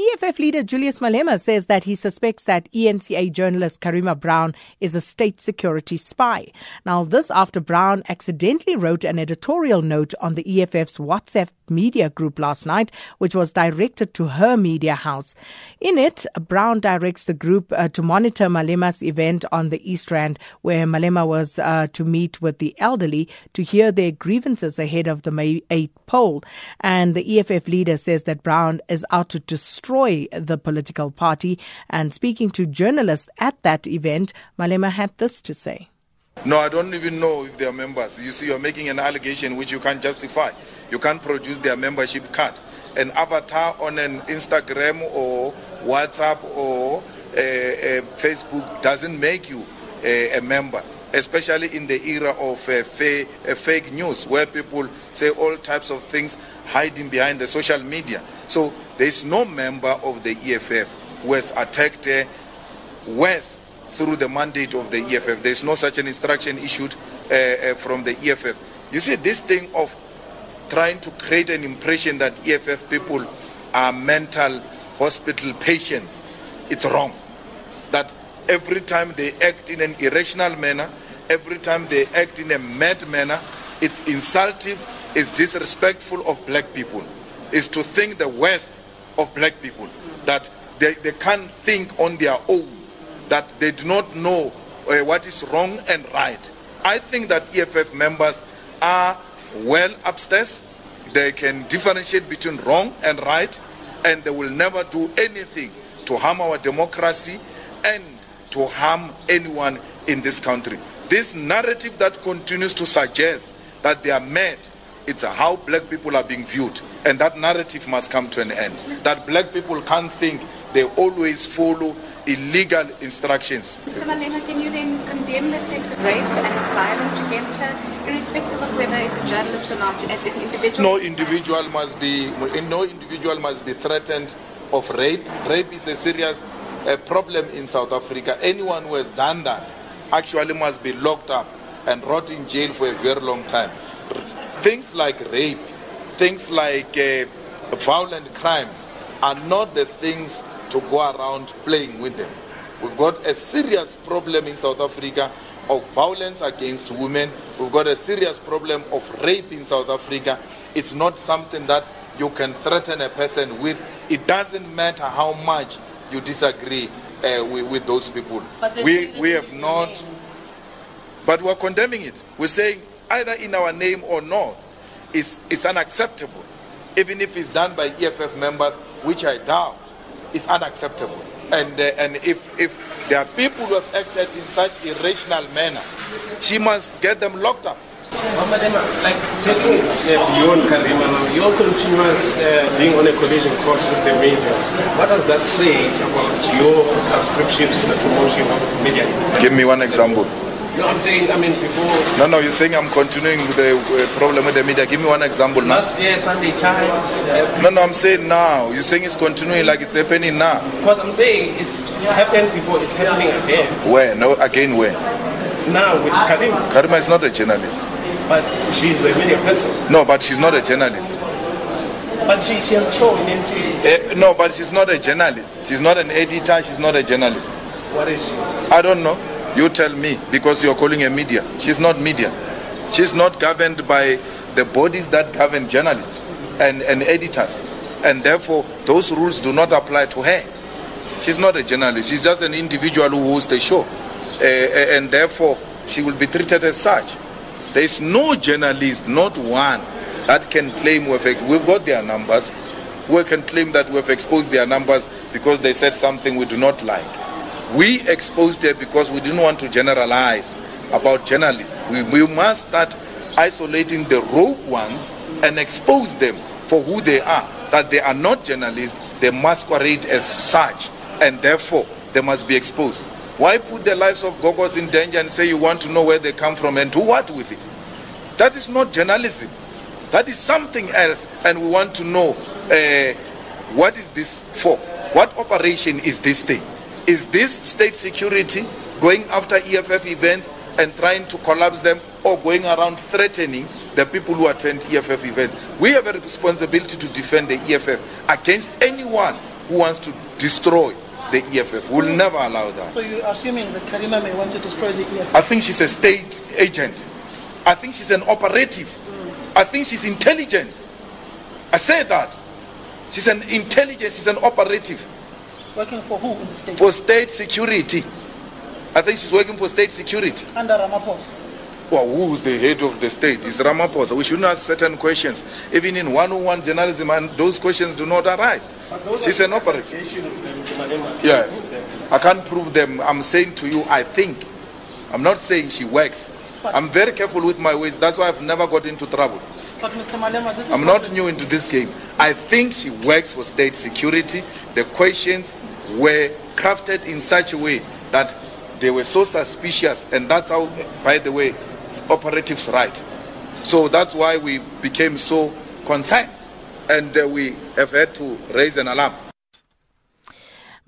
He EFF leader Julius Malema says that he suspects that ENCA journalist Karima Brown is a state security spy. Now, this after Brown accidentally wrote an editorial note on the EFF's WhatsApp media group last night, which was directed to her media house. In it, Brown directs the group uh, to monitor Malema's event on the East Rand, where Malema was uh, to meet with the elderly to hear their grievances ahead of the May 8 poll. And the EFF leader says that Brown is out to destroy destroy the political party. And speaking to journalists at that event, Malema had this to say. No, I don't even know if they are members. You see, you're making an allegation which you can't justify. You can't produce their membership card. An avatar on an Instagram or WhatsApp or a, a Facebook doesn't make you a, a member especially in the era of uh, fa- uh, fake news, where people say all types of things hiding behind the social media. So there is no member of the EFF who has attacked uh, West through the mandate of the EFF. There is no such an instruction issued uh, uh, from the EFF. You see, this thing of trying to create an impression that EFF people are mental hospital patients, it's wrong. That every time they act in an irrational manner, every time they act in a mad manner, it's insulting, it's disrespectful of black people. Is to think the West of black people, that they, they can't think on their own, that they do not know uh, what is wrong and right. I think that EFF members are well upstairs. They can differentiate between wrong and right, and they will never do anything to harm our democracy and to harm anyone in this country. This narrative that continues to suggest that they are mad, it's how black people are being viewed. And that narrative must come to an end. That black people can't think they always follow illegal instructions. Mr. Malema, can you then condemn the threats of rape and violence against her, irrespective of whether it's a journalist or not, as an individual? No individual must be, no individual must be threatened of rape. Rape is a serious a problem in South Africa. Anyone who has done that actually must be locked up and rot in jail for a very long time. Things like rape, things like uh, violent crimes are not the things to go around playing with them. We've got a serious problem in South Africa of violence against women. We've got a serious problem of rape in South Africa. It's not something that you can threaten a person with. It doesn't matter how much you disagree uh, with, with, those people. We, we have not, but we're condemning it. We're saying either in our name or not, is, it's unacceptable. Even if it's done by EFF members, which I doubt, is unacceptable. And, uh, and if, if there are people who have acted in such irrational manner, she must get them locked up. Malema, like taking uh, beyond Karima now, your continuous uh, being on a collision course with the media, what does that say about your subscription to the promotion of media? Give me one example. No, I'm saying, I mean, before. No, no, you're saying I'm continuing with the uh, problem with the media. Give me one example now. Last year, Sunday Times. Uh, no, no, I'm saying now. You're saying it's continuing like it's happening now. Because I'm saying it's, it's happened before, it's happening again. Where? No, again where? Now with Karima. Karima is not a journalist. But she's a media person. No, but she's not a journalist. But she, she has shown in uh, No, but she's not a journalist. She's not an editor. She's not a journalist. What is she? I don't know. You tell me because you're calling her media. She's not media. She's not governed by the bodies that govern journalists and, and editors. And therefore, those rules do not apply to her. She's not a journalist. She's just an individual who hosts the show. Uh, and therefore, she will be treated as such. There is no journalist, not one, that can claim we've, we've got their numbers. We can claim that we've exposed their numbers because they said something we do not like. We exposed them because we didn't want to generalize about journalists. We, we must start isolating the rogue ones and expose them for who they are. That they are not journalists, they masquerade as such, and therefore they must be exposed. Why put the lives of Gogos in danger and say you want to know where they come from and do what with it? That is not journalism. That is something else, and we want to know uh, what is this for? What operation is this thing? Is this state security going after EFF events and trying to collapse them, or going around threatening the people who attend EFF events? We have a responsibility to defend the EFF against anyone who wants to destroy the EFF. We'll never allow that. So you're assuming that Karima may want to destroy the EFF? I think she's a state agent. I think she's an operative. I think she's intelligent. I say that. She's an intelligence, she's an operative. Working for who in the state? For state security. I think she's working for state security. Under Ramaphosa. Well, who's the head of the state? It's Ramaphosa. We shouldn't ask certain questions. Even in one-on-one journalism, and those questions do not arise. She's an operative. Yes. I can't prove them. I'm saying to you, I think. I'm not saying she works. I'm very careful with my words. That's why I've never got into trouble. But Mr. Malema, this is I'm not new into this game. I think she works for state security. The questions were crafted in such a way that they were so suspicious, and that's how, by the way, operatives write. So that's why we became so concerned, and uh, we have had to raise an alarm.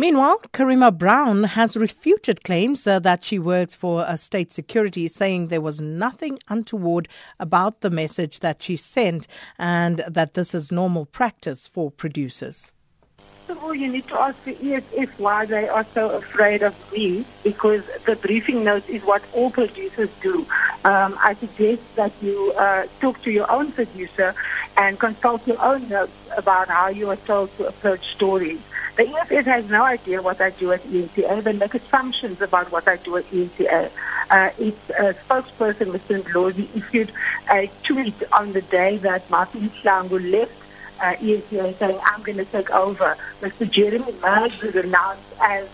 Meanwhile, Karima Brown has refuted claims uh, that she works for uh, state security, saying there was nothing untoward about the message that she sent and that this is normal practice for producers. First of all, you need to ask the EFF why they are so afraid of me because the briefing notes is what all producers do. Um, I suggest that you uh, talk to your own producer and consult your own notes about how you are told to approach stories. The EFF has no idea what I do at ENCA. They make assumptions about what I do at ENCA. Uh, its uh, spokesperson, Mr. Ndlozi, issued a tweet on the day that Mapi Mhlangu left uh, ENCA saying, I'm going to take over. Mr. Jeremy Maggs was announced as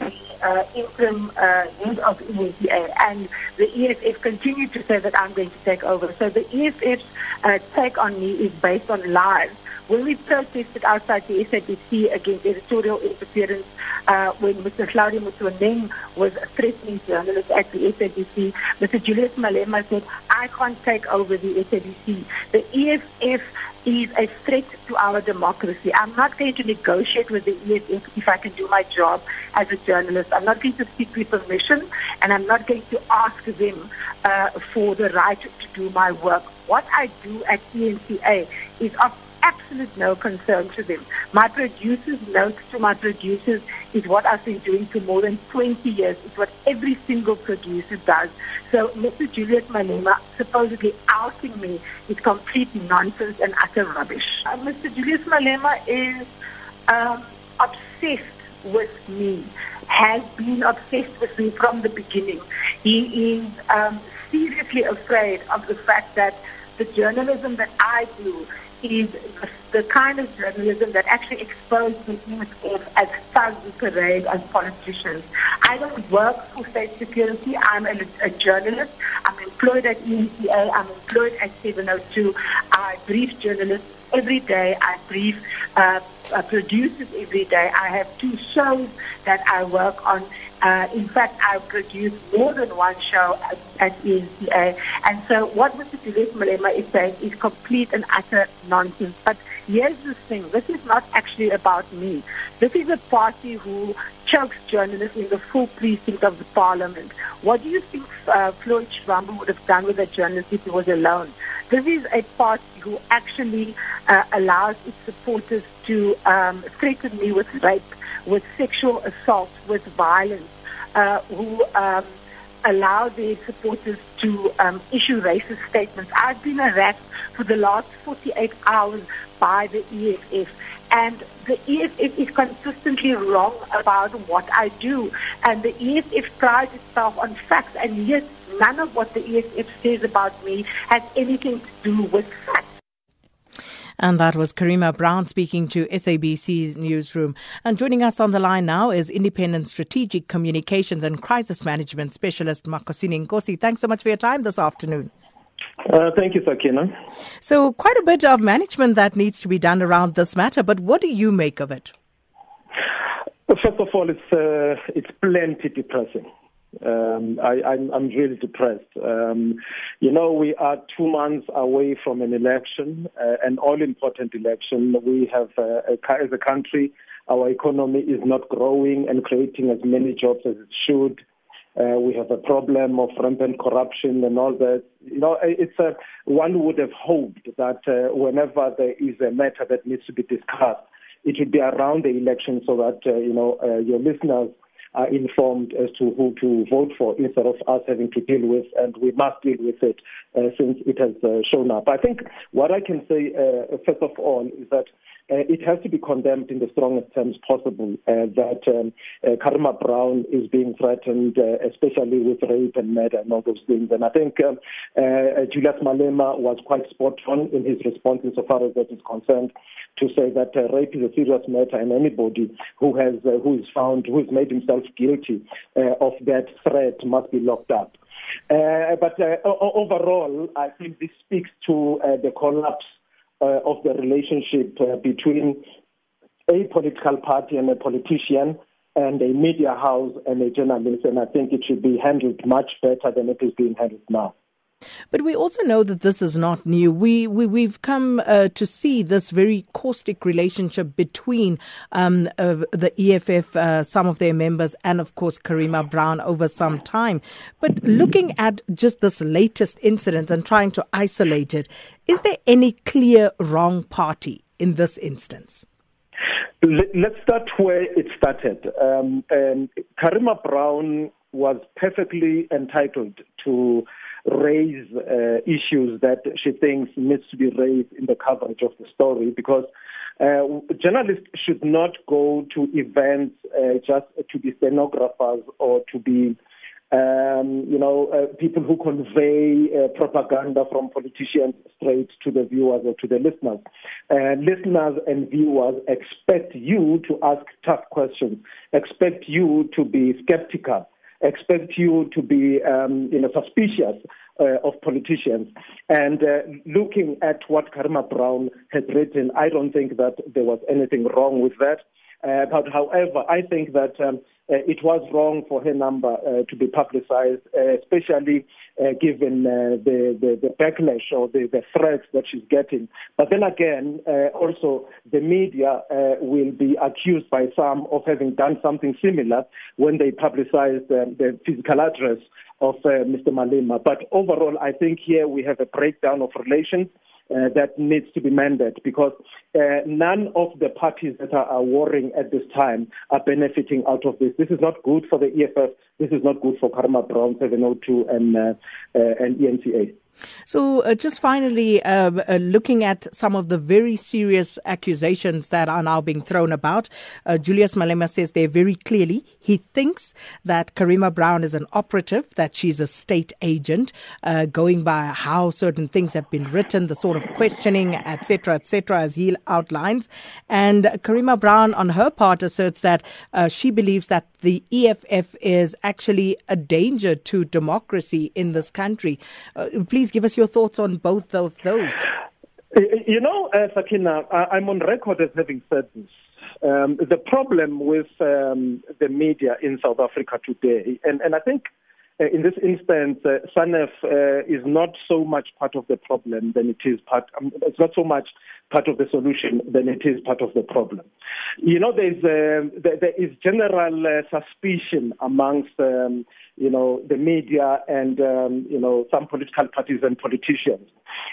the uh, interim uh, head of ENCA, and the EFF continued to say that I'm going to take over. So the EFF's uh, take on me is based on lies. When we protested outside the SABC against editorial interference, uh, when Mr. Hlaudi Motsoeneng was threatening journalists at the SABC, Mr. Julius Malema said, I can't take over the SABC. The EFF is a threat to our democracy. I'm not going to negotiate with the EFF if I can do my job as a journalist. I'm not going to seek permission, and I'm not going to ask them uh, for the right to do my work. What I do at ENCA is of absolute no concern to them. My producers' notes to my producers is what I've been doing for more than 20 years. It's what every single producer does. So Mr. Julius Malema supposedly outing me is complete nonsense and utter rubbish. Uh, Mr. Julius Malema is um, obsessed with me, has been obsessed with me from the beginning. He is um, seriously afraid of the fact that the journalism that I do is the, the kind of journalism that actually exposes the EFF as thugs parade as politicians. I don't work for state security. I'm a, a journalist. I'm employed at ENCA. I'm employed at 702. I brief journalists every day. I brief uh, uh, producers every day. I have two shows that I work on. Uh, in fact, I produce more than one show at, at ENCA. And so what Mr. Julius Malema is saying is complete and utter nonsense. But here's the thing. This is not actually about me. This is a party who chokes journalists in the full precinct of the parliament. What do you think uh, Floyd Shivambu would have done with a journalist if he was alone? This is a party who actually uh, allows its supporters to um, threaten me with rape, with sexual assault, with violence, uh, who um, allow their supporters to um, issue racist statements. I've been harassed for the last 48 hours by the EFF. And the EFF is consistently wrong about what I do. And the EFF prides itself on facts, and yet none of what the EFF says about me has anything to do with facts. And that was Karima Brown speaking to SABC's newsroom. And joining us on the line now is Independent Strategic Communications and Crisis Management Specialist Makhosini Nkosi. Thanks so much for your time this afternoon. Uh, thank you, Sakina. So, quite a bit of management that needs to be done around this matter, but what do you make of it? First of all, it's uh, it's plenty depressing. Um, I, I'm, I'm really depressed. Um, you know, we are two months away from an election, uh, an all-important election. We have, uh, a, as a country, our economy is not growing and creating as many jobs as it should. Uh, we have a problem of rampant corruption and all that. You know, it's a, one would have hoped that uh, whenever there is a matter that needs to be discussed, it would be around the election so that, uh, you know, uh, your listeners are informed as to who to vote for instead of us having to deal with, and we must deal with it uh, since it has uh, shown up. I think what I can say, uh, first of all, is that uh, it has to be condemned in the strongest terms possible uh, that um, uh, Karima Brown is being threatened, uh, especially with rape and murder and all those things. And I think um, uh, Julius Malema was quite spot on in his response insofar as that is concerned to say that uh, rape is a serious matter and anybody who has uh, who is found who has made himself guilty uh, of that threat must be locked up. Uh, but uh, overall, I think this speaks to uh, the collapse of the relationship between a political party and a politician and a media house and a journalist. And I think it should be handled much better than it is being handled now. But we also know that this is not new. We, we, we've come uh, to see this very caustic relationship between um, uh, the EFF, uh, some of their members, and of course Karima Brown over some time. But looking at just this latest incident and trying to isolate it, is there any clear wrong party in this instance? Let's start where it started. Um, Karima Brown was perfectly entitled to raise uh, issues that she thinks needs to be raised in the coverage of the story because uh, journalists should not go to events uh, just to be stenographers or to be um, you know, uh, people who convey uh, propaganda from politicians straight to the viewers or to the listeners. Uh, listeners and viewers expect you to ask tough questions, expect you to be skeptical, expect you to be, um, you know, suspicious uh, of politicians. And uh, looking at what Karima Brown has written, I don't think that there was anything wrong with that. Uh, but however, I think that um, uh, it was wrong for her number uh, to be publicized, uh, especially uh, given uh, the, the, the backlash or the, the threats that she's getting. But then again, also the media will be accused by some of having done something similar when they publicized uh, the physical address of Mr. Malema. But overall, I think here we have a breakdown of relations. Uh, that needs to be mended because uh, none of the parties that are, are warring at this time are benefiting out of this. This is not good for the EFF. This is not good for Karima Brown 702 and, uh, uh, and ENCA. So, uh, just finally, uh, uh, looking at some of the very serious accusations that are now being thrown about, uh, Julius Malema says there very clearly he thinks that Karima Brown is an operative, that she's a state agent, uh, going by how certain things have been written, the sort of questioning, etc., etc., as he outlines. And Karima Brown, on her part, asserts that she believes that the EFF is actually a danger to democracy in this country. please please give us your thoughts on both of those. You know, uh, Sakina, I'm on record as having said this. Um, the problem with um, the media in South Africa today, and, and I think uh, in this instance, uh, SANEF uh, is not so much part of the problem than it is part. Um, it's not so much part of the solution than it is part of the problem. You know, there's uh, there, there is general uh, suspicion amongst um, you know the media and um, you know some political parties and politicians.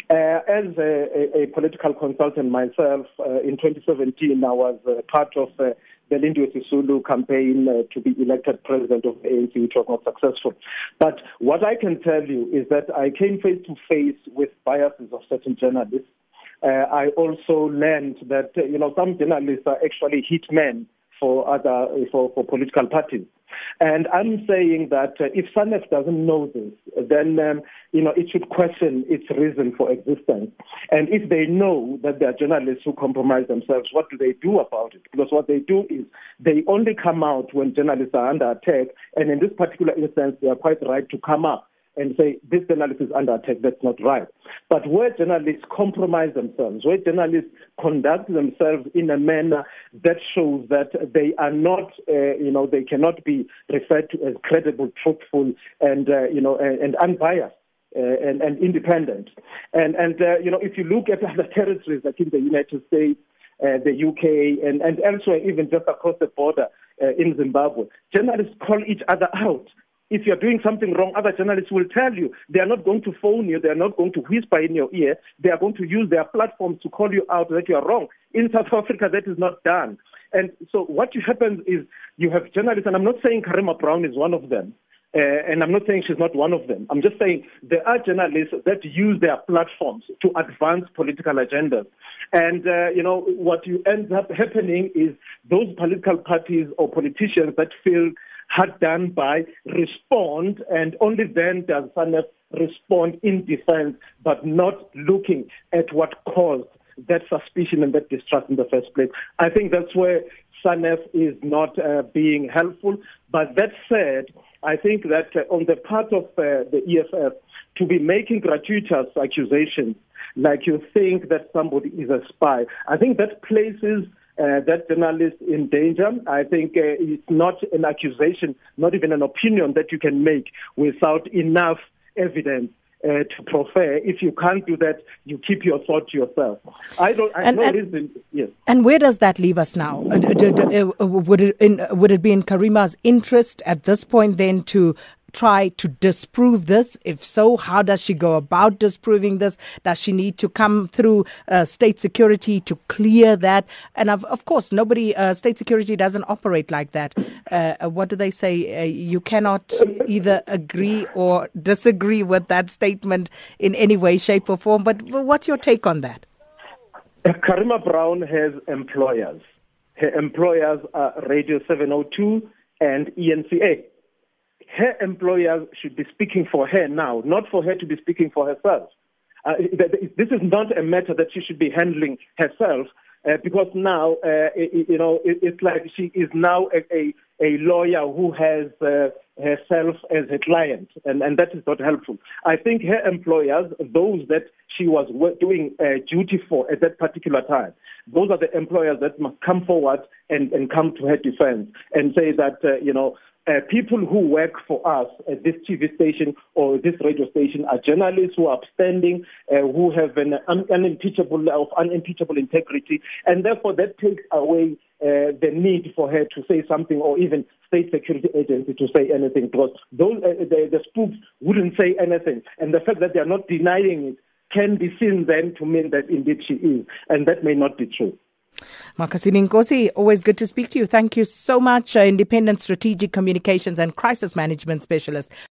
Uh, as a, a, a, political consultant myself, uh, in 2017 I was uh, part of the Lindiwe Sisulu campaign uh, to be elected president of ANC, which was not successful. But what I can tell you is that I came face to face with biases of certain journalists uh, I also learned that you know some journalists are actually hitmen for other for, for political parties. And I'm saying that uh, if SANEF doesn't know this, then um, you know it should question its reason for existence. And if they know that there are journalists who compromise themselves, what do they do about it? Because what they do is they only come out when journalists are under attack. And in this particular instance, they are quite right to come up and say this journalist is under attack, that's not right. But where journalists compromise themselves, where journalists conduct themselves in a manner that shows that they are not, uh, you know, they cannot be referred to as credible, truthful, and, uh, you know, and, and unbiased. Uh, and, and independent. And, and uh, you know, if you look at other territories like in the United States, uh, the UK, and, and elsewhere, even just across the border uh, in Zimbabwe, journalists call each other out if you're doing something wrong, other journalists will tell you. They are not going to phone you. They are not going to whisper in your ear. They are going to use their platforms to call you out that you are wrong. In South Africa, that is not done. And so what happens is you have journalists, and I'm not saying Karima Brown is one of them, uh, and I'm not saying she's not one of them. I'm just saying there are journalists that use their platforms to advance political agendas. And, uh, you know, what you end up happening is those political parties or politicians that feel hard done by respond, and only then does SANEF respond in defense, but not looking at what caused that suspicion and that distrust in the first place. I think that's where SANEF is not uh, being helpful. But that said, I think that uh, on the part of uh, the EFF, to be making gratuitous accusations like you think that somebody is a spy, I think that places uh, that journalist in danger. I think uh, it's not an accusation, not even an opinion that you can make without enough evidence uh, to prefer. If you can't do that, you keep your thought to yourself. I don't. I and, no and, reason. Yes. And where does that leave us now? Uh, uh, would it in, would it be in Karima's interest at this point then to try to disprove this? If so, how does she go about disproving this? Does she need to come through uh, state security to clear that? And of, of course, nobody, uh, state security doesn't operate like that. Uh, uh what do they say? Uh, you cannot either agree or disagree with that statement in any way, shape, or form. But what's your take on that? Karima Brown has employers. Her employers are Radio 702 and ENCA her employers should be speaking for her now, not for her to be speaking for herself. Uh, this is not a matter that she should be handling herself uh, because now, uh, it, you know, it's like she is now a, a, a lawyer who has uh, herself as a client, and, and that is not helpful. I think her employers, those that she was doing uh, duty for at that particular time, those are the employers that must come forward and, and come to her defense and say that, uh, you know, uh, people who work for us at this TV station or this radio station are journalists who are upstanding, uh, who have an un- unimpeachable of unimpeachable integrity, and therefore that takes away uh, the need for her to say something or even state security agency to say anything because those uh, the, the spooks wouldn't say anything, and the fact that they are not denying it can be seen then to mean that indeed she is, and that may not be true. Makhosini Nkosi, always good to speak to you. Thank you so much, uh, Independent Strategic Communications and Crisis Management Specialist.